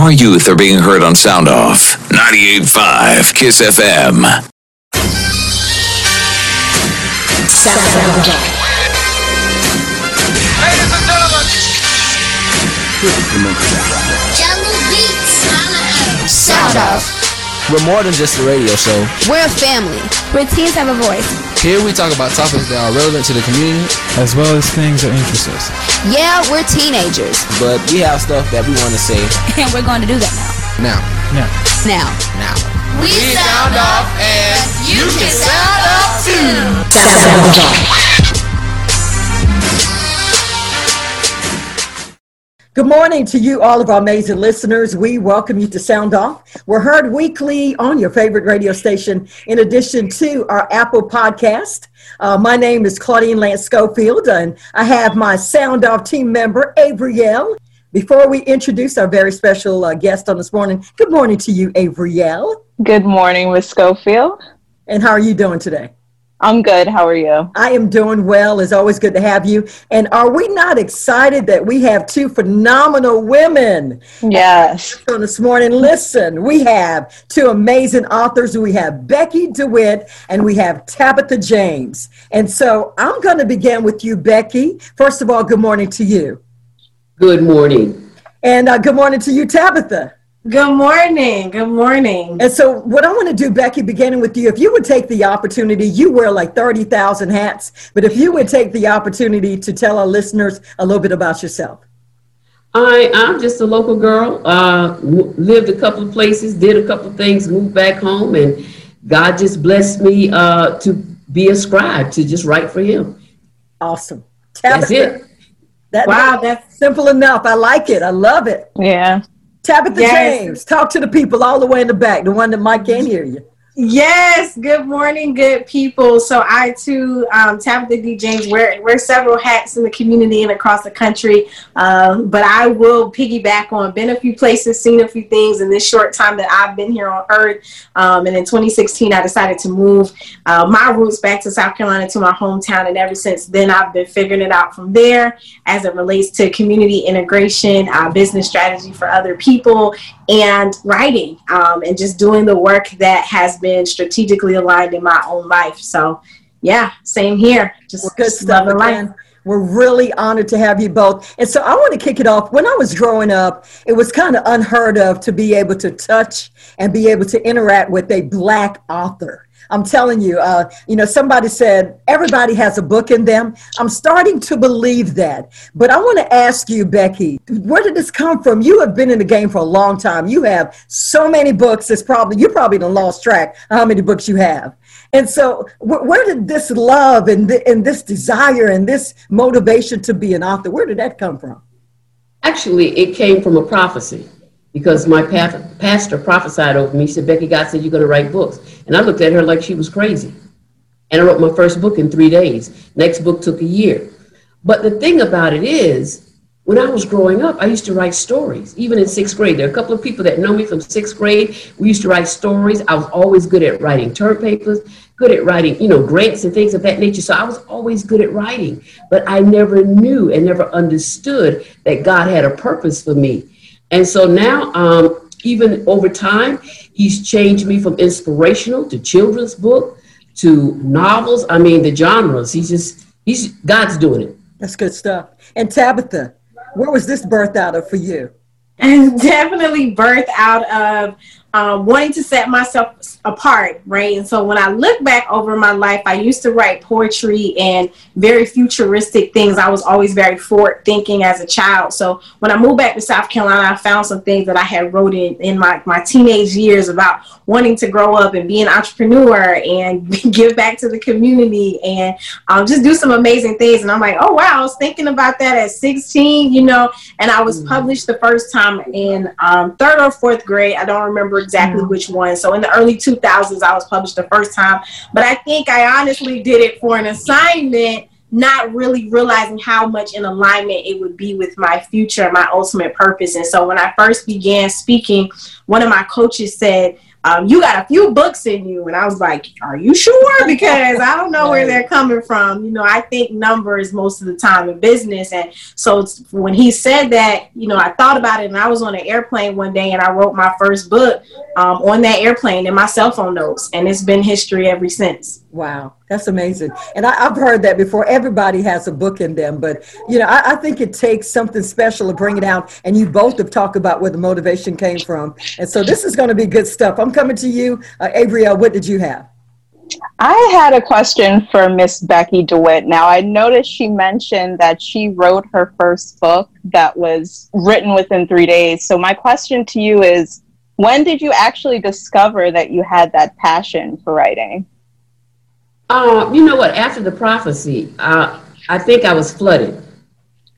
Our youth are being heard on Sound Off 98.5 Kiss FM. Sound Off. Ladies and gentlemen, Jungle Beats. Sound Off. We're more than just a radio show. We're a family. Where teens have a voice. Here we talk about topics that are relevant to the community, as well as things that interest us. Yeah, we're teenagers. but we have stuff that we want to say And we're going to do that now. now. Now, Now. Now. We sound off and you can sound off too. Sound Off. Good morning to you, all of our amazing listeners. We welcome you to Sound Off. We're heard weekly on your favorite radio station, in addition to our Apple podcast. Uh, my name is Claudine Lance Schofield, and I have my Sound Off team member, Avriel. Before we introduce our very special uh, guest on this morning, good morning to you, Avriel. Good morning, Miss Schofield. And how are you doing today? I'm good. How are you? I am doing well. It's always good to have you. And are we not excited that we have two phenomenal women Yes. on this morning. Listen, we have two amazing authors. We have Becky DeWitt and we have Tabitha James. And so I'm going to begin with you, Becky. First of all, good morning to you. Good morning. And uh, good morning to you, Tabitha. Good morning. Good morning. And so, what I want to do, Becky, beginning with you, if you would take the opportunity, you wear like 30,000 hats, but if you would take the opportunity to tell our listeners a little bit about yourself. I, I'm just a local girl. Uh, w- lived a couple of places, did a couple of things, moved back home, and God just blessed me uh, to be a scribe, to just write for Him. Awesome. That's it. That, Wow, that's simple enough. I like it. I love it. Yeah. Tabitha Yes. James, talk to the people all the way in the back, the one that Mike can't hear you. Yes. Good morning, good people. So I too, um, Tabitha D. James, wear wear several hats in the community and across the country. Um, but I will piggyback on been a few places, seen a few things in this short time that I've been here on Earth. Um, and in 2016, I decided to move uh, my roots back to South Carolina to my hometown, and ever since then, I've been figuring it out from there as it relates to community integration, uh, business strategy for other people, and writing um, and just doing the work that has been strategically aligned in my own life. So, yeah, same here. Just Well, good stuff. life. We're really honored to have you both. And so I want to kick it off. When I was growing up, it was kind of unheard of to be able to touch and be able to interact with a black author. I'm telling you, uh, you know, somebody said everybody has a book in them. I'm starting to believe that. But I want to ask you, Becky, where did this come from? You have been in the game for a long time. You have so many books. It's probably you probably done lost track how many books you have. And so, wh- where did this love and, th- and this desire and this motivation to be an author, where did that come from? Actually, it came from a prophecy because my pa- pastor prophesied over me. He said, Becky, God said you're going to write books. And I looked at her like she was crazy. And I wrote my first book in three days. Next book took a year. But the thing about it is, when I was growing up, I used to write stories, even in sixth grade. There are a couple of people that know me from sixth grade. We used to write stories. I was always good at writing term papers, good at writing, you know, grants and things of that nature. So I was always good at writing. But I never knew and never understood that God had a purpose for me. And so now, um, even over time, He's changed me from inspirational to children's book to novels. I mean, the genres. He's just, He's God's doing it. That's good stuff. And Tabitha, where was this birth out of for you? and definitely birth out of um, wanting to set myself apart, right? And so when I look back over my life, I used to write poetry and very futuristic things. I was always very forward thinking as a child. So when I moved back to South Carolina, I found some things that I had wrote in, in my, my teenage years about wanting to grow up and be an entrepreneur and give back to the community and um, just do some amazing things. And I'm like, oh, wow, I was thinking about that at 16, you know, and I was published the first time in um, third or fourth grade. I don't remember exactly mm-hmm. which one. So in the early 2000s, I was published the first time. But I think I honestly did it for an assignment, not really realizing how much in alignment it would be with my future, and my ultimate purpose. And so when I first began speaking, one of my coaches said, um, you got a few books in you. And I was like, Are you sure? Because I don't know where they're coming from. You know, I think numbers most of the time in business. And so when he said that, you know, I thought about it and I was on an airplane one day and I wrote my first book um, on that airplane in my cell phone notes. And it's been history ever since. Wow, that's amazing. And I, have heard that before. Everybody has a book in them, but you know, I, I, think it takes something special to bring it out. And you both have talked about where the motivation came from. And so this is going to be good stuff. I'm coming to you, uh. What did you have? I had a question for Miss Becky DeWitt. Now, I noticed she mentioned that she wrote her first book that was written within three days. So, my question to you is when did you actually discover that you had that passion for writing? Uh, you know what? After the prophecy, uh, I think I was flooded.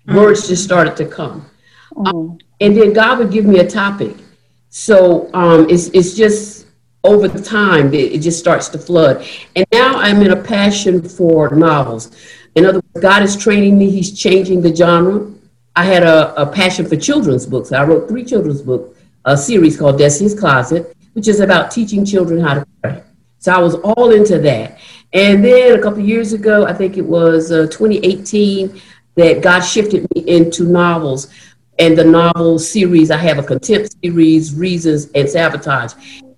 Mm. Words just started to come. Mm. and then God would give me a topic. So um, it's, it's just over the time, it, it, just starts to flood. And now I'm in a passion for novels. In other words, God is training me, He's changing the genre. I had a, a passion for children's books. I wrote three children's books, a series called Destiny's Closet, which is about teaching children how to pray. So I was all into that. And then a couple years ago, I think it was uh, 2018, that God shifted me into novels. And the novel series, I have a contempt series, Reasons, and Sabotage.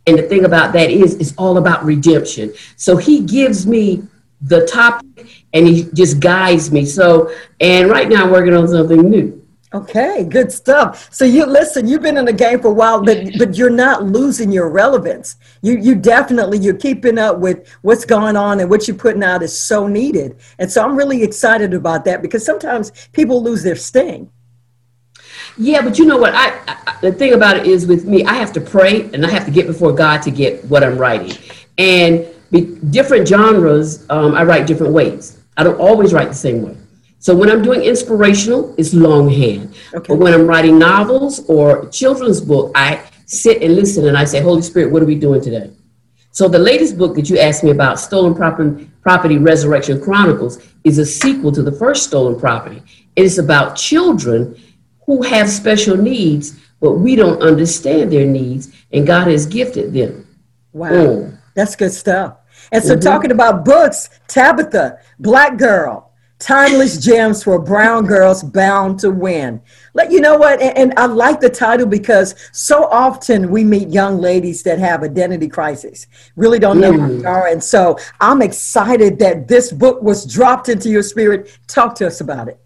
And the thing about that is, it's all about redemption. So he gives me the topic and he just guides me. So, and right now I'm working on something new. Okay, good stuff. So you listen, you've been in the game for a while, but but you're not losing your relevance. You you definitely you're keeping up with what's going on and what you're putting out is so needed. And so I'm really excited about that because sometimes people lose their sting. Yeah, but you know what? I, I the thing about it is with me, I have to pray and I have to get before God to get what I'm writing. And be, different genres, um, I write different ways. I don't always write the same way. So when I'm doing inspirational, it's longhand. Okay. But when I'm writing novels or children's book, I sit and listen and I say, Holy Spirit, what are we doing today? So the latest book that you asked me about, Stolen Property, Property Resurrection Chronicles, is a sequel to the first Stolen Property. It is about children who have special needs, but we don't understand their needs, and God has gifted them. Wow, mm. that's good stuff. And so, mm-hmm. talking about books, Tabitha, Black Girl, Timeless Gems for Brown Girls Bound to Win. Let you know what, and, and, I like the title because so often we meet young ladies that have identity crisis, really don't know mm. who they are. And so I'm excited that this book was dropped into your spirit. Talk to us about it.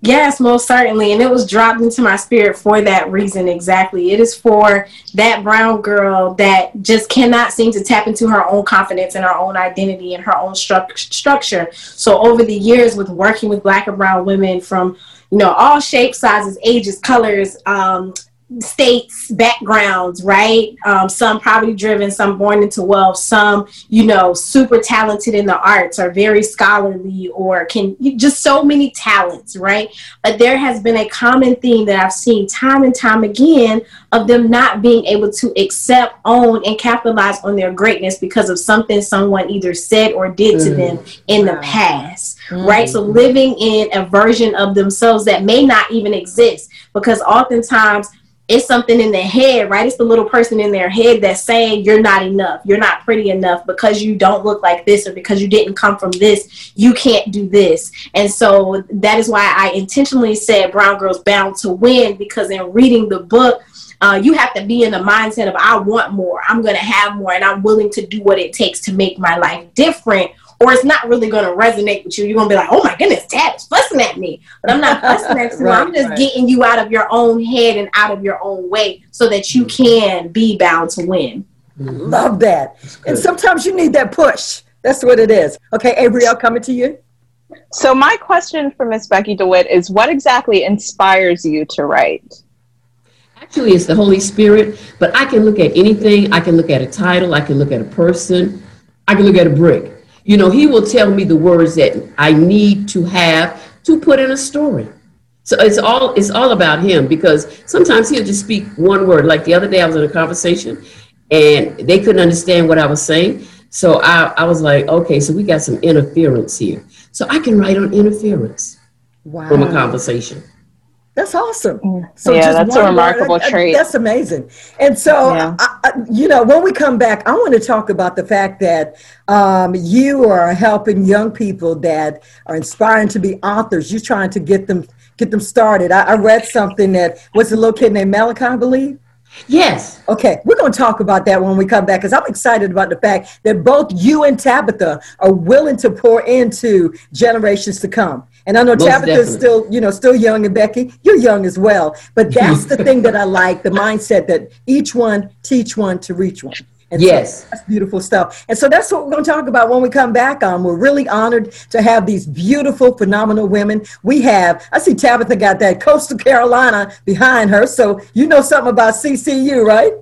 Yes, most certainly. And it was dropped into my spirit for that reason exactly. It is for that brown girl that just cannot seem to tap into her own confidence and her own identity and her own stru- structure. So, over the years, with working with black and brown women from you know all shapes, sizes, ages, colors, um, states backgrounds right um, some poverty driven some born into wealth some you know super talented in the arts or very scholarly or can just so many talents right but there has been a common theme that i've seen time and time again of them not being able to accept own and capitalize on their greatness because of something someone either said or did mm. to them in wow. the past mm. right so living in a version of themselves that may not even exist because oftentimes it's something in their head, right? It's the little person in their head that's saying you're not enough, you're not pretty enough because you don't look like this or because you didn't come from this, you can't do this. And so that is why I intentionally said Brown Girls Bound to Win because in reading the book, uh, you have to be in the mindset of I want more, I'm going to have more, and I'm willing to do what it takes to make my life different or it's not really going to resonate with you. You're going to be like, oh my goodness, Tab is fussing at me. But I'm not fussing at you. right, I'm just right. getting you out of your own head and out of your own way so that you mm. can be bound to win. Mm-hmm. Love that. And sometimes you need that push. That's what it is. Okay, Avriel, coming to you. So my question for Miss Becky DeWitt is what exactly inspires you to write? Actually, it's the Holy Spirit, but I can look at anything. I can look at a title. I can look at a person. I can look at a brick. You know, he will tell me the words that I need to have to put in a story. So it's all it's all about him because sometimes he'll just speak one word. Like the other day, I was in a conversation and they couldn't understand what I was saying. So I, I was like, okay, so we got some interference here. So I can write on interference wow. from a conversation. That's awesome. Mm. So yeah, that's a remarkable word, trait. That's amazing. And so, yeah. I, I, you know, when we come back, I want to talk about the fact that um, you are helping young people that are inspiring to be authors. You're trying to get them get them started. I, I read something that was a little kid named Malachi, I believe. Yes. Okay, we're going to talk about that when we come back because I'm excited about the fact that both you and Tabitha are willing to pour into generations to come. And I know Most Tabitha is still, you know, still young, and Becky, you're young as well. But that's the thing that I like the mindset that each one teach one to reach one. And yes. So that's beautiful stuff. And so that's what we're going to talk about when we come back on. We're really honored to have these beautiful, phenomenal women. We have, I see Tabitha got that Coastal Carolina behind her. So you know something about CCU, right?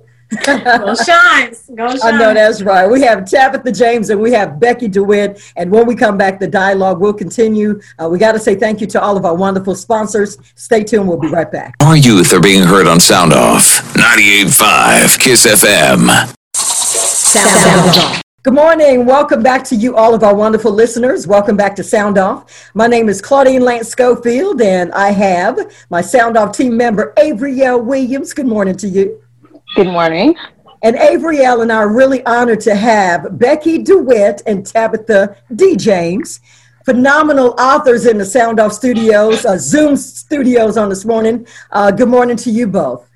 Go Chants. Go Chants. I know that's right. We have Tabitha James and we have Becky DeWitt. And when we come back, the dialogue will continue. Uh, we got to say thank you to all of our wonderful sponsors. Stay tuned. We'll be right back. Our youth are being heard on Sound Off 98.5 Kiss FM. Sound, Sound Off. Good morning. Welcome back to you, all of our wonderful listeners. Welcome back to Sound Off. My name is Claudine Lance Schofield, and I have my Sound Off team member, Avriel Williams. Good morning to you. Good morning. And Avriel and I are really honored to have Becky DeWitt and Tabitha D. James, phenomenal authors in the Sound Off Studios, uh, Zoom Studios on this morning. Uh, good morning to you both.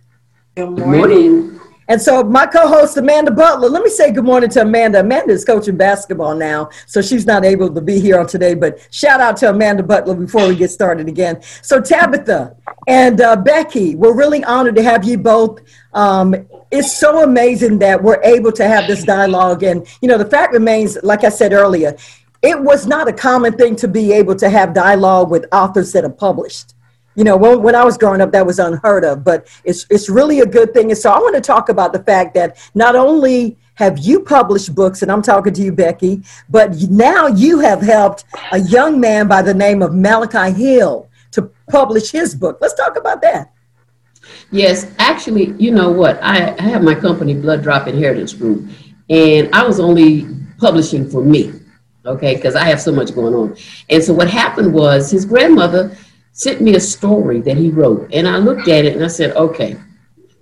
Good morning. Good morning. And so my co-host Amanda Butler, let me say good morning to Amanda. Amanda is coaching basketball now, so she's not able to be here on today. But shout out to Amanda Butler before we get started again. So Tabitha and uh, Becky, we're really honored to have you both. Um, it's so amazing that we're able to have this dialogue, and you know the fact remains, like I said earlier, it was not a common thing to be able to have dialogue with authors that are published you know when, when i was growing up that was unheard of but it's it's really a good thing. And so i want to talk about the fact that not only have you published books and i'm talking to you becky but now you have helped a young man by the name of malachi hill to publish his book. Let's talk about that. Yes actually you know what? I, I have my company blood drop inheritance group and i was only publishing for me okay because i have so much going on. And so what happened was his grandmother sent me a story that he wrote. And I looked at it and I said, okay,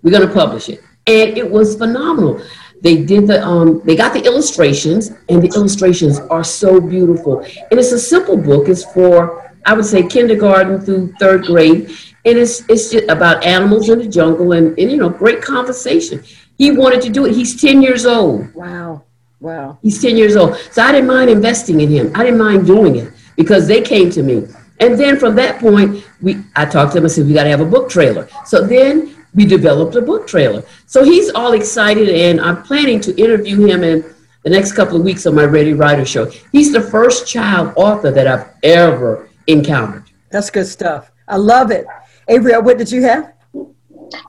we're going to publish it. And it was phenomenal. They did the, um, they got the illustrations, and the illustrations are so beautiful. And it's a simple book. It's for, I would say, kindergarten through third grade. And it's, it's just about animals in the jungle and, and, you know, great conversation. He wanted to do it. He's 10 years old. Wow. Wow. He's 10 years old. So I didn't mind investing in him. I didn't mind doing it because they came to me. And then from that point, we I talked to him and said, we got to have a book trailer. So then we developed a book trailer. So he's all excited, and I'm planning to interview him in the next couple of weeks on my Ready Writer show. He's the first child author that I've ever encountered. That's good stuff. I love it. Avriel, what did you have?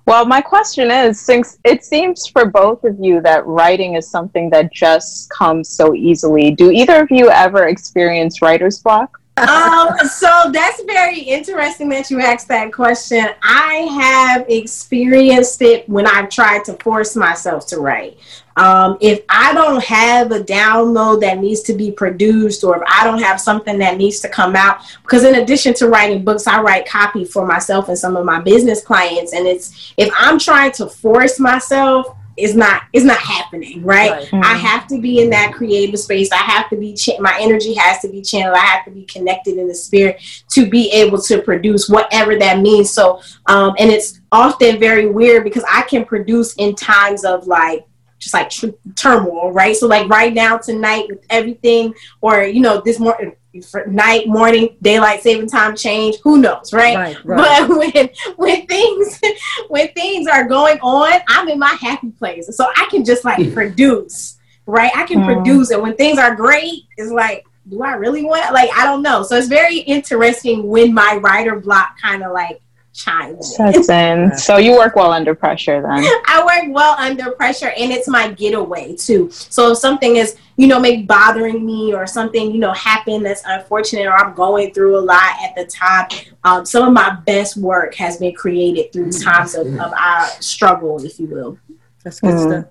Well, my question is since it seems for both of you that writing is something that just comes so easily, do either of you ever experience writer's block? Um, so that's very interesting that you asked that question. I have experienced it when I've tried to force myself to write. Um, if I don't have a download that needs to be produced, or if I don't have something that needs to come out, because in addition to writing books, I write copy for myself and some of my business clients. And it's if I'm trying to force myself, is not is not happening right, right. Mm-hmm. i have to be in that creative space i have to be ch- my energy has to be channeled i have to be connected in the spirit to be able to produce whatever that means so um and it's often very weird because i can produce in times of like just like tr- turmoil right so like right now tonight with everything or you know this morning night, morning, daylight saving time change. Who knows, right? right, right. But when when things when things are going on, I'm in my happy place, so I can just like produce, right? I can mm. produce, and when things are great, it's like, do I really want? Like, I don't know. So it's very interesting when my writer block kind of like chimes in. So you work well under pressure then. I work well under pressure and it's my getaway too. So if something is, you know, maybe bothering me or something, you know, happened that's unfortunate or I'm going through a lot at the time, um, some of my best work has been created through mm-hmm. times of, of our struggle, if you will. That's good mm-hmm. stuff.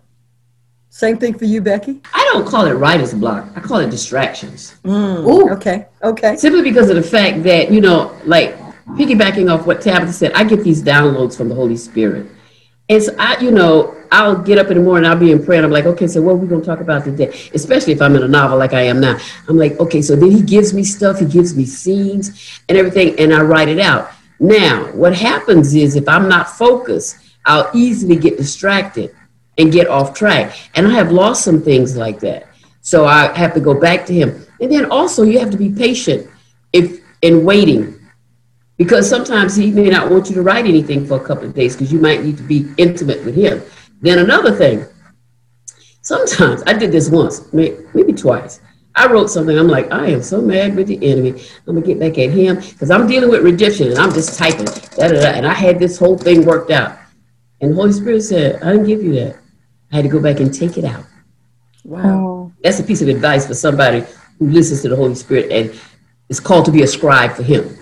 Same thing for you, Becky? I don't call it writer's block. I call it distractions. Mm, Ooh. Okay. Okay. Simply because of the fact that, you know, like piggybacking off what Tabitha said, I get these downloads from the Holy Spirit. So I, you know, I'll get up in the morning, I'll be in prayer, and I'm like, okay, so what are we gonna talk about today? Especially if I'm in a novel like I am now. I'm like, okay, so then he gives me stuff, he gives me scenes and everything, and I write it out. Now, what happens is if I'm not focused, I'll easily get distracted and get off track. And I have lost some things like that. So I have to go back to him. And then also you have to be patient if in waiting because sometimes he may not want you to write anything for a couple of days because you might need to be intimate with him. Then another thing, sometimes I did this once, maybe twice. I wrote something. I'm like, I am so mad with the enemy. I'm gonna get back at him because I'm dealing with redemption and I'm just typing, da, da, da, and I had this whole thing worked out. And the Holy Spirit said, I didn't give you that. I had to go back and take it out. Wow. Oh. That's a piece of advice for somebody who listens to the Holy Spirit and is called to be a scribe for him.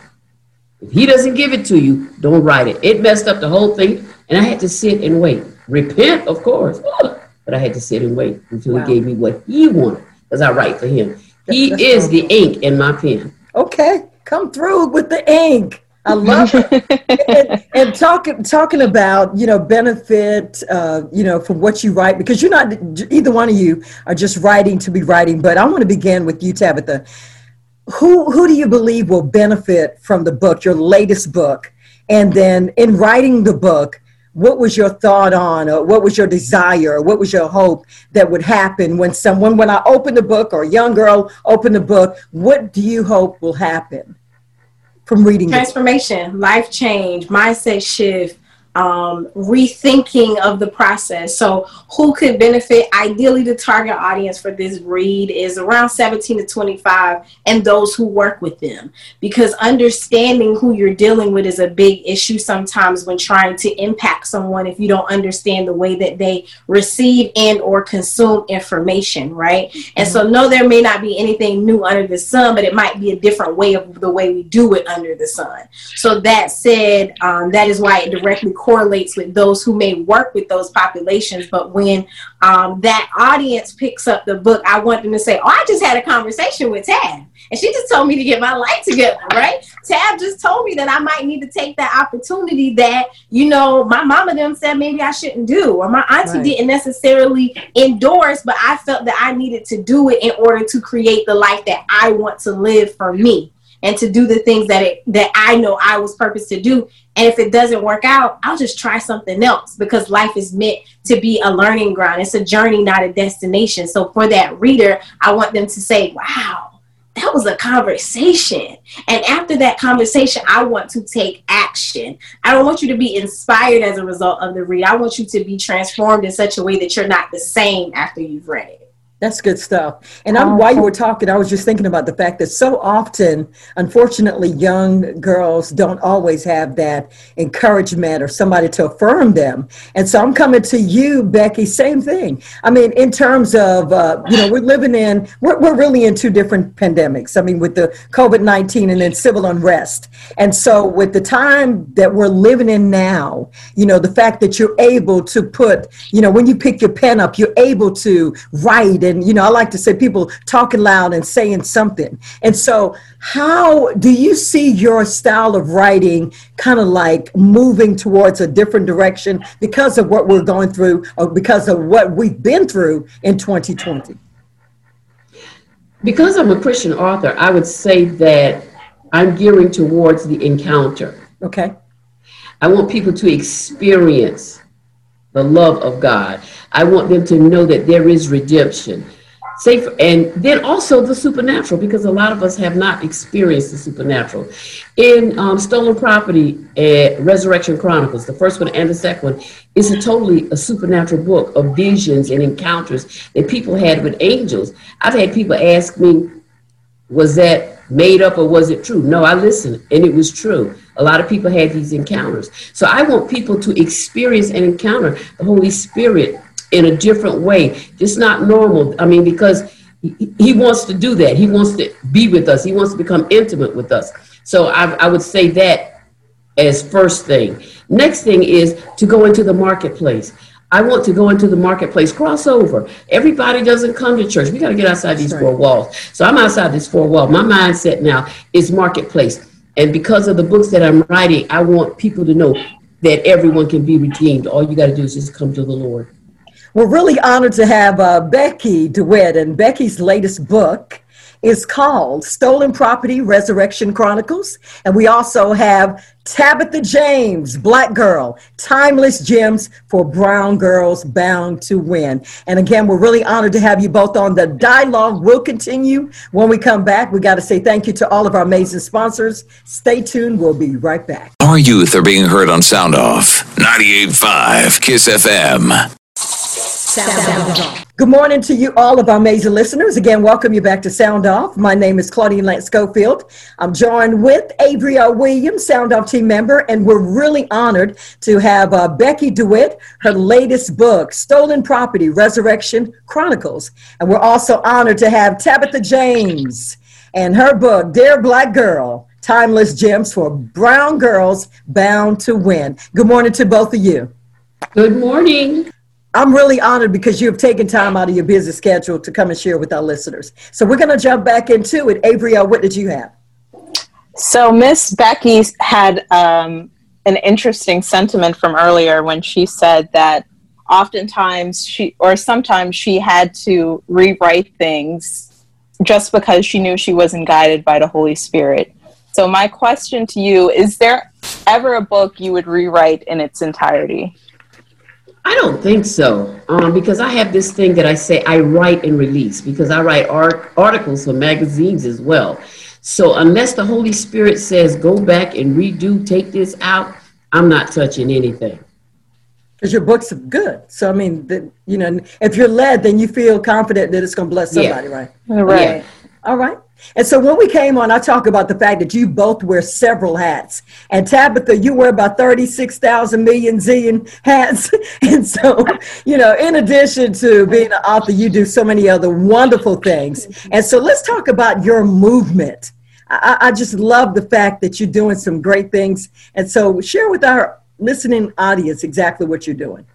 If he doesn't give it to you, don't write it. It messed up the whole thing, and I had to sit and wait. Repent, of course, but I had to sit and wait until wow. he gave me what he wanted, because I write for him. He That's is the ink in my pen. Okay, come through with the ink. I love it. and, and talking talking about you know benefit uh, you know from what you write because you're not either one of you are just writing to be writing. But I want to begin with you, Tabitha who who do you believe will benefit from the book, your latest book? And then in writing the book, what was your thought on or what was your desire what was your hope that would happen when someone when I open the book or a young girl open the book, what do you hope will happen from reading transformation, life change, mindset shift, um, rethinking of the process. So, who could benefit? Ideally, the target audience for this read is around 17 to 25 and those who work with them. Because understanding who you're dealing with is a big issue sometimes when trying to impact someone if you don't understand the way that they receive and or consume information, right? Mm-hmm. And so, no, there may not be anything new under the sun, but it might be a different way of the way we do it under the sun. So, that said, um, that is why it directly correlates with those who may work with those populations. But when um, that audience picks up the book, I want them to say, Oh, I just had a conversation with Tab. And she just told me to get my life together, right? Tab just told me that I might need to take that opportunity that, you know, my mama them said maybe I shouldn't do, or my auntie right. didn't necessarily endorse, but I felt that I needed to do it in order to create the life that I want to live for me and to do the things that it that I know I was purposed to do. And if it doesn't work out, I'll just try something else because life is meant to be a learning ground. It's a journey, not a destination. So for that reader, I want them to say, "Wow, that was a conversation." And after that conversation, I want to take action. I don't want you to be inspired as a result of the read. I want you to be transformed in such a way that you're not the same after you've read it. That's good stuff. And I'm, while you were talking, I was just thinking about the fact that so often, unfortunately, young girls don't always have that encouragement or somebody to affirm them. And so I'm coming to you, Becky, same thing. I mean, in terms of, uh, you know, we're living in, we're, we're really in two different pandemics. I mean, with the COVID 19 and then civil unrest. And so, with the time that we're living in now, you know, the fact that you're able to put, you know, when you pick your pen up, you're able to write and you know i like to say people talking loud and saying something. And so how do you see your style of writing kind of like moving towards a different direction because of what we're going through or because of what we've been through in 2020 because i'm a christian author i would say that i'm gearing towards the encounter. Okay. I want people to experience the love of God. I want them to know that there is redemption. Safe, and then also the supernatural, because a lot of us have not experienced the supernatural. In um, Stolen Property, uh, Resurrection Chronicles, the first one and the second one, is a totally a supernatural book of visions and encounters that people had with angels. I've had people ask me, was that made up or was it true? No, I listened and it was true. A lot of people had these encounters. So I want people to experience and encounter the Holy Spirit in a different way, just not normal. I mean, because he wants to do that. He wants to be with us. He wants to become intimate with us. So I, I would say that as first thing. Next thing is to go into the marketplace. I want to go into the marketplace, crossover. Everybody doesn't come to church. We got to get outside these four walls. So I'm outside these four walls. My mindset now is marketplace. And because of the books that I'm writing, I want people to know that everyone can be redeemed. All you got to do is just come to the Lord. We're really honored to have uh, Becky DeWitt, and Becky's latest book is called Stolen Property Resurrection Chronicles. And we also have Tabitha James, Black Girl, Timeless Gems for Brown Girls Bound to Win. And again, we're really honored to have you both on. The dialogue will continue when we come back. We got to say thank you to all of our amazing sponsors. Stay tuned. We'll be right back. Our youth are being heard on Sound Off 98.5 Kiss FM. Sound Off. Good morning to you, all of our amazing listeners. Again, welcome you back to Sound Off. My name is Claudine Lance Schofield. I'm joined with Avery R. Williams, Sound Off team member, and we're really honored to have uh, Becky DeWitt, her latest book, Stolen Property Resurrection Chronicles. And we're also honored to have Tabitha James and her book, Dear Black Girl Timeless Gems for Brown Girls Bound to Win. Good morning to both of you. Good morning. I'm really honored because you have taken time out of your busy schedule to come and share with our listeners. So we're going to jump back into it. Avery, what did you have? So Miss Becky had um, an interesting sentiment from earlier when she said that oftentimes she, or sometimes she had to rewrite things just because she knew she wasn't guided by the Holy Spirit. So my question to you is there ever a book you would rewrite in its entirety? I don't think so, um, because I have this thing that I say I write and release because I write art, articles for magazines as well. So unless the Holy Spirit says go back and redo, take this out, I'm not touching anything. Because your books are good, so I mean, the, you know, if you're led, then you feel confident that it's going to bless somebody, yeah. right? Right. Yeah. All right. And so when we came on, I talk about the fact that you both wear several hats. And Tabitha, you wear about 36,000 million zillion hats. and so, you know, in addition to being an author, you do so many other wonderful things. And so let's talk about your movement. I, I just love the fact that you're doing some great things. And so share with our listening audience exactly what you're doing.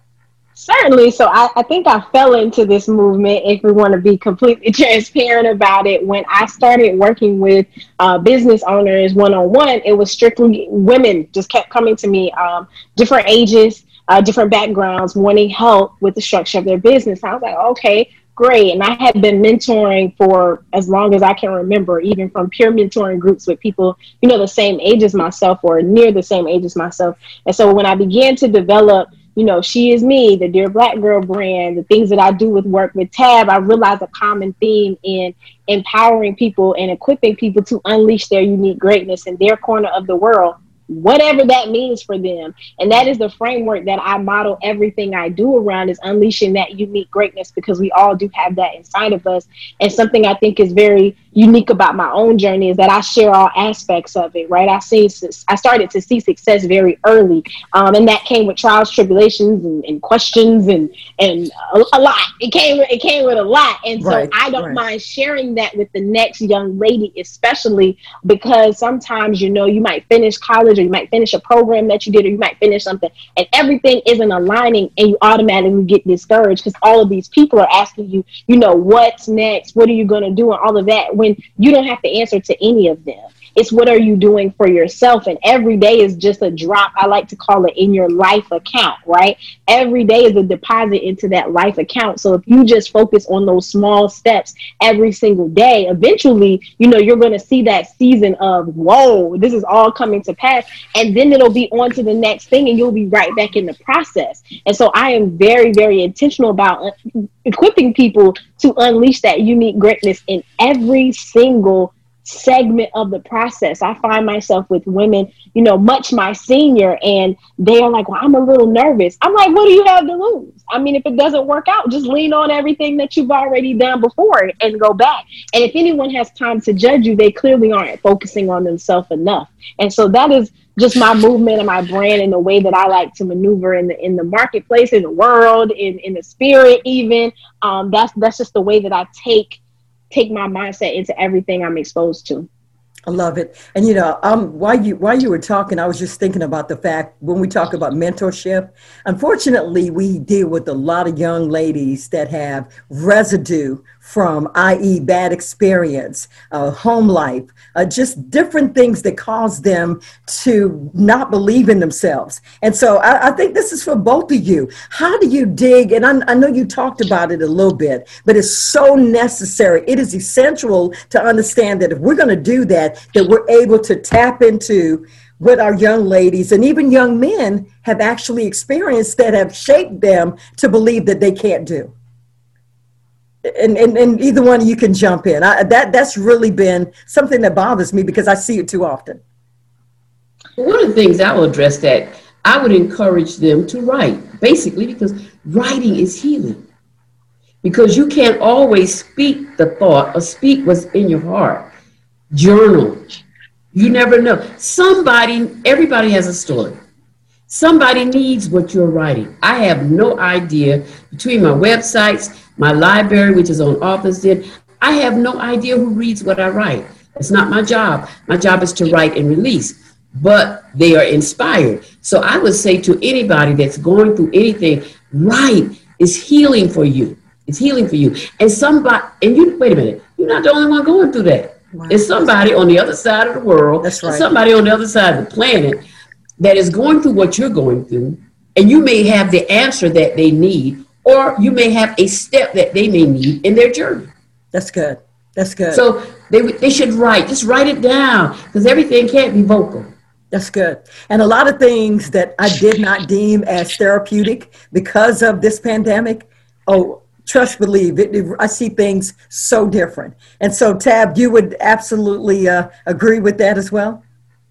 Certainly. So I, I, think I fell into this movement, if we want to be completely transparent about it. When I started working with uh, business owners one on one, it was strictly women just kept coming to me, um, different ages, uh, different backgrounds, wanting help with the structure of their business. I was like, okay, great. And I had been mentoring for as long as I can remember, even from peer mentoring groups with people, you know, the same age as myself or near the same age as myself. And so when I began to develop you know, she is me, the Dear Black Girl brand, the things that I do with work with Tab, I realize a common theme in empowering people and equipping people to unleash their unique greatness in their corner of the world whatever that means for them. And that is the framework that I model everything I do around is unleashing that unique greatness because we all do have that inside of us. And something I think is very unique about my own journey is that I share all aspects of it, right? I see, I started to see success very early. Um, and that came with trials, tribulations and, and questions and, and a, a, lot. It came, it came with a lot. And so right, I don't right. mind sharing that with the next young lady, especially because sometimes, you know, you might finish college or you might finish a program that you did, or you might finish something, and everything isn't aligning, and you automatically get discouraged because all of these people are asking you, you know, what's next? What are you going to do? And all of that when you don't have to answer to any of them. It's what are you doing for yourself? And every day is just a drop. I like to call it in your life account, right? Every day is a deposit into that life account. So if you just focus on those small steps every single day, eventually, you know, you're going to see that season of, whoa, this is all coming to pass. And then it'll be on to the next thing and you'll be right back in the process. And so I am very, very intentional about uh, equipping people to unleash that unique greatness in every single segment of the process. I find myself with women, you know, much my senior, and they are like, Well, I'm a little nervous. I'm like, What do you have to lose? I mean, if it doesn't work out, just lean on everything that you've already done before and go back. And if anyone has time to judge you, they clearly aren't focusing on themselves enough. And so that is just my movement and my brand and the way that I like to maneuver in the in the marketplace, in the world, in in the spirit, even. Um, that's that's just the way that I take take my mindset into everything I'm exposed to. I love it. And you know, um, while you while you were talking, I was just thinking about the fact when we talk about mentorship. Unfortunately, we deal with a lot of young ladies that have residue from, i.e., bad experience, uh, home life, uh, just different things that cause them to not believe in themselves. And so I, I think this is for both of you. How do you dig? And I, I know you talked about it a little bit, but it's so necessary. It is essential to understand that if we're going to do that, that we're able to tap into what our young ladies and even young men have actually experienced that have shaped them to believe that they can't do and, and, and either one you can jump in. I, that that's really been something that bothers me because I see it too often. One of the things I will address that I would encourage them to write, basically because writing is healing. Because you can't always speak the thought or speak what's in your heart. Journal. You never know. Somebody, everybody has a story. Somebody needs what you're writing. I have no idea between my websites, my library, which is on Authors Den, I have no idea who reads what I write. It's not my job. My job is to write and release, but they are inspired. So I would say to anybody that's going through anything, write is healing for you. It's healing for you. And somebody, and you, wait a minute, you're not the only one going through that. Wow. There's somebody on the other side of the world, that's right. somebody on the other side of the planet that is going through what you're going through. And you may have the answer that they need, or you may have a step that they may need in their journey. That's good. That's good. So they, they should write, just write it down because everything can't be vocal. That's good. And a lot of things that I did not deem as therapeutic because of this pandemic, oh, trust believe it, it, i see things so different and so tab you would absolutely uh, agree with that as well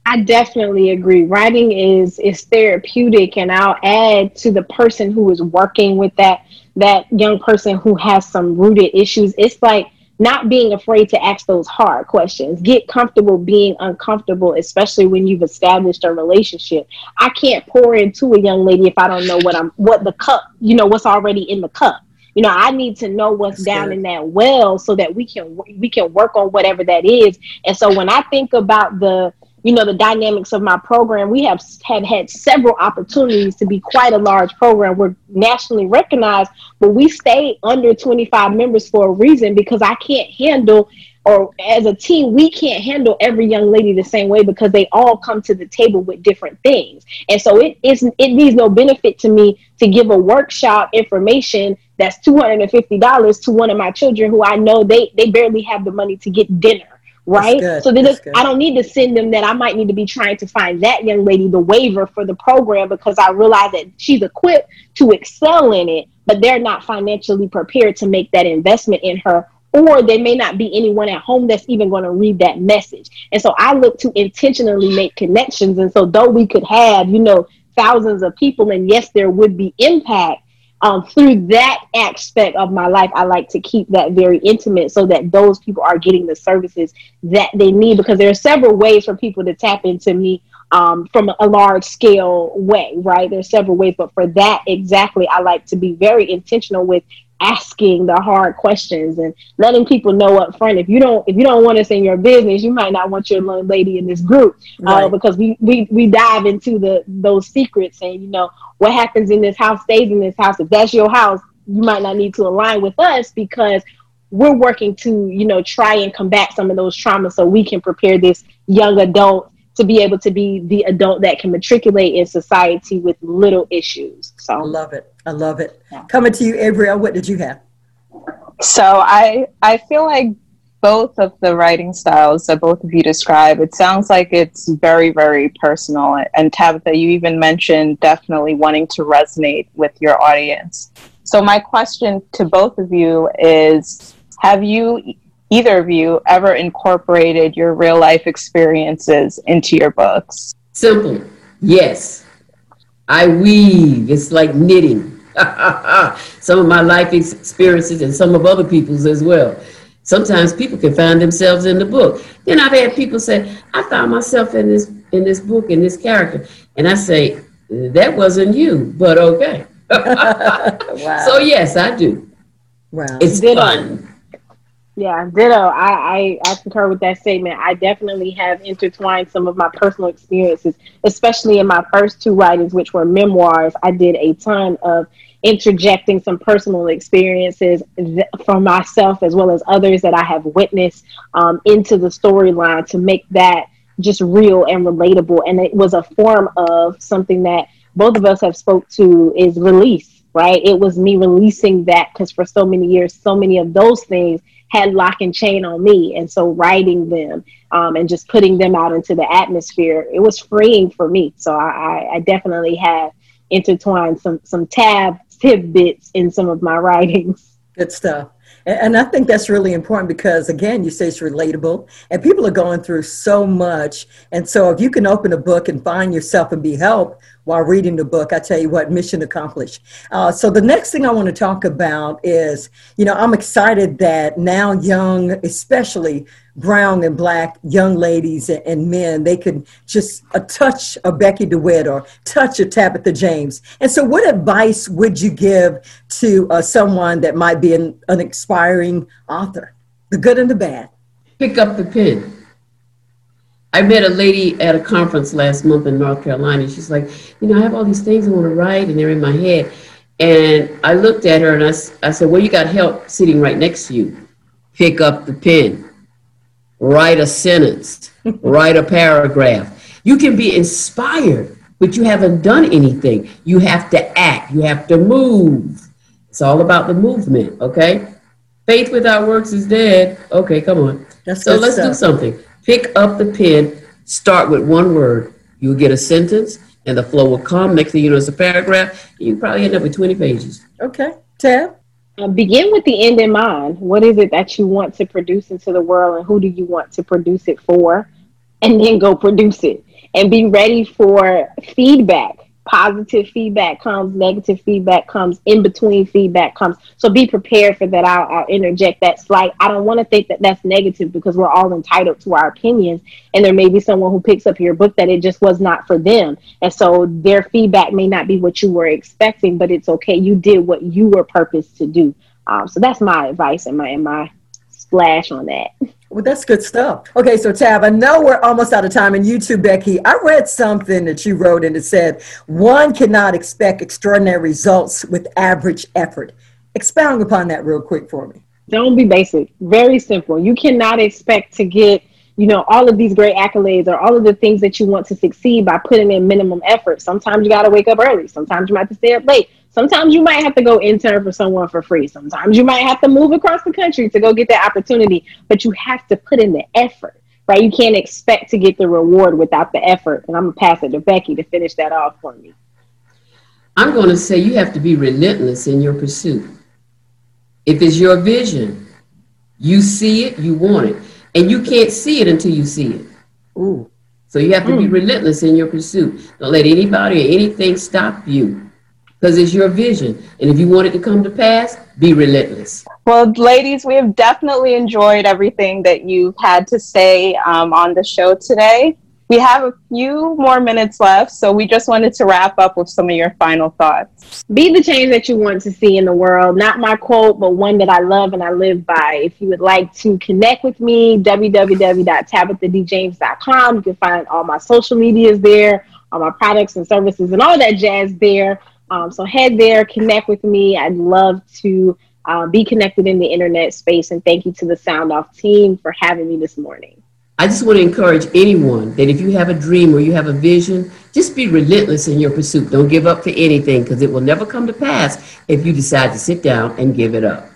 I definitely agree. Writing is is therapeutic, and I'll add to the person who is working with that that young person who has some rooted issues. It's like not being afraid to ask those hard questions. Get comfortable being uncomfortable, especially when you've established a relationship. I can't pour into a young lady if I don't know what I'm what the cup, you know, what's already in the cup. You know, I need to know what's That's down good. in that well so that we can we can work on whatever that is. And so when I think about the you know the dynamics of my program we have have had several opportunities to be quite a large program. We're nationally recognized but we stay under 25 members for a reason because i can't handle or as a team we can't handle every young lady the same way because they all come to the table with different things. And so it is it needs no benefit to me to give a workshop information that's $250 to one of my children who i know they they barely have the money to get dinner right? So then I don't need to send them that. I might need to be trying to find that young lady the waiver for the program because I realize that she's equipped to excel in it, but they're not financially prepared to make that investment in her. Or there may not be anyone at home that's even going to read that message. And so I look to intentionally make connections. And so, though we could have, you know, thousands of people, and yes, there would be impact, um, through that aspect of my life, I like to keep that very intimate so that those people are getting the services that they need because there are several ways for people to tap into me um, from a large scale way, right? There's several ways, but for that exactly, I like to be very intentional with asking the hard questions and letting people know up front if you don't if you don't want us in your business you might not want your lady in this group uh, right. uh, because we, we we dive into the those secrets and you know what happens in this house stays in this house if that's your house you might not need to align with us because we're working to you know try and combat some of those traumas so we can prepare this young adult to be able to be the adult that can matriculate in society with little issues. So love it. I love it. Yeah. Coming to you, Avriel, what did you have? So I I feel like both of the writing styles that both of you describe, it sounds like it's very, very personal. And Tabitha, you even mentioned definitely wanting to resonate with your audience. So my question to both of you is have you either of you ever incorporated your real life experiences into your books? Simple. Yes. I weave. It's like knitting. some of my life experiences and some of other people's as well. Sometimes people can find themselves in the book. Then I've had people say, I found myself in this in this book, in this character. And I say, that wasn't you, but okay. wow. So yes, I do. Wow. It's fun. Yeah, ditto. I, I, I concur with that statement. I definitely have intertwined some of my personal experiences, especially in my first two writings, which were memoirs. I did a ton of interjecting some personal experiences th- for myself as well as others that I have witnessed um, into the storyline to make that just real and relatable. And it was a form of something that both of us have spoke to is release, right? It was me releasing that because for so many years, so many of those things had lock and chain on me. And so writing them um, and just putting them out into the atmosphere, it was freeing for me. So I, I definitely have intertwined some some tab tidbits in some of my writings. Good stuff. And I think that's really important because, again, you say it's relatable and people are going through so much. And so, if you can open a book and find yourself and be helped while reading the book, I tell you what, mission accomplished. Uh, so, the next thing I want to talk about is you know, I'm excited that now young, especially brown and black young ladies and men, they could just a touch a Becky DeWitt or touch a Tabitha James. And so, what advice would you give to uh, someone that might be an, an aspiring author, the good and the bad? Pick up the pen. I met a lady at a conference last month in North Carolina. She's like, you know, I have all these things I want to write, and they're in my head. And I looked at her and I, I said, well, you got help sitting right next to you. Pick up the pen write a sentence, write a paragraph. You can be inspired, but you haven't done anything. You have to act, you have to move. It's all about the movement, okay? Faith without works is dead. Okay, come on. That's so let's stuff. do something. Pick up the pen, start with one word. You'll get a sentence, and the flow will come. Next thing you know, it's a paragraph. You probably end up with 20 pages. Okay. Tab? Uh, begin with the end in mind. What is it that you want to produce into the world, and who do you want to produce it for? And then go produce it. And be ready for feedback positive feedback comes, negative feedback comes, in between feedback comes. So be prepared for that. I'll, I'll interject that slight. I don't want to think that that's negative because we're all entitled to our opinions. And there may be someone who picks up your book that it just was not for them. And so their feedback may not be what you were expecting, but it's okay. You did what you were purposed to do. Um, so that's my advice and my, and my splash on that. Well, that's good stuff. Okay, so Tab, I know we're almost out of time, and you too, Becky. I read something that you wrote, and it said, "One cannot expect extraordinary results with average effort." Expound upon that real quick for me. Don't be basic. Very simple. You cannot expect to get you know all of these great accolades or all of the things that you want to succeed by putting in minimum effort. Sometimes you got to wake up early. Sometimes you might have to stay up late. Sometimes you might have to go intern for someone for free. Sometimes you might have to move across the country to go get that opportunity, but you have to put in the effort, right? You can't expect to get the reward without the effort. And I'm going to pass it to Becky to finish that off for me. I'm going to say you have to be relentless in your pursuit. If it's your vision, you see it, you want it, and you can't see it until you see it. Ooh. So you have to mm. be relentless in your pursuit. Don't let anybody or anything stop you because it's your vision. And if you want it to come to pass, be relentless. Well, ladies, we have definitely enjoyed everything that you've had to say um, on the show today. We have a few more minutes left, so we just wanted to wrap up with some of your final thoughts. Be the change that you want to see in the world. Not my quote, but one that I love and I live by. If you would like to connect with me, www.tabithadjames.com. You can find all my social medias there, all my products and services, and all that jazz there. Um, so head there, connect with me. I'd love to uh, be connected in the internet space. And thank you to the Sound Off team for having me this morning. I just want to encourage anyone that if you have a dream or you have a vision, just be relentless in your pursuit. Don't give up for anything because it will never come to pass if you decide to sit down and give it up.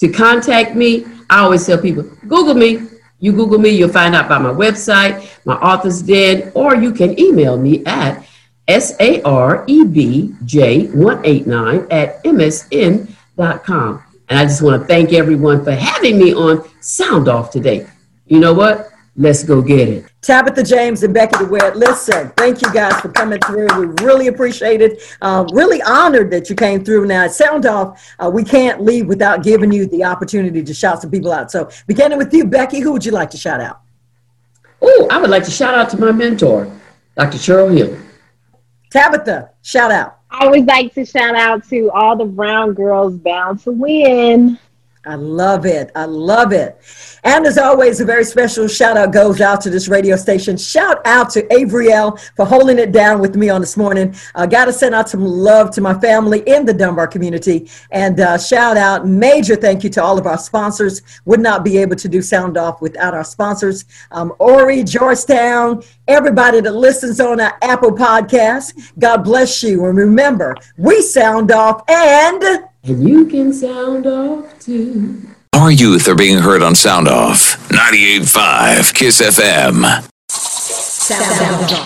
To contact me, I always tell people Google me. You Google me, you'll find out about my website, my author's den, or you can email me at S A R E B J 189 at msn.com. And I just want to thank everyone for having me on Sound Off today. You know what? Let's go get it. Tabitha James and Becky DeWitt, listen, thank you guys for coming through. We really appreciate it. Uh, really honored that you came through. Now, at Sound Off, uh, we can't leave without giving you the opportunity to shout some people out. So, beginning with you, Becky, who would you like to shout out? Oh, I would like to shout out to my mentor, Dr. Cheryl Hill. Tabitha, shout out. I always like to shout out to all the brown girls bound to win. I love it. I love it. And as always, a very special shout out goes out to this radio station. Shout out to Avriel for holding it down with me on this morning. I uh, got to send out some love to my family in the Dunbar community. And uh, shout out, major thank you to all of our sponsors. Would not be able to do Sound Off without our sponsors. Um, Ori, Georgetown, everybody that listens on our Apple podcast. God bless you. And remember, we sound off and. And you can sound off too. Our youth are being heard on Sound Off 98.5 Kiss FM. Sound, sound off.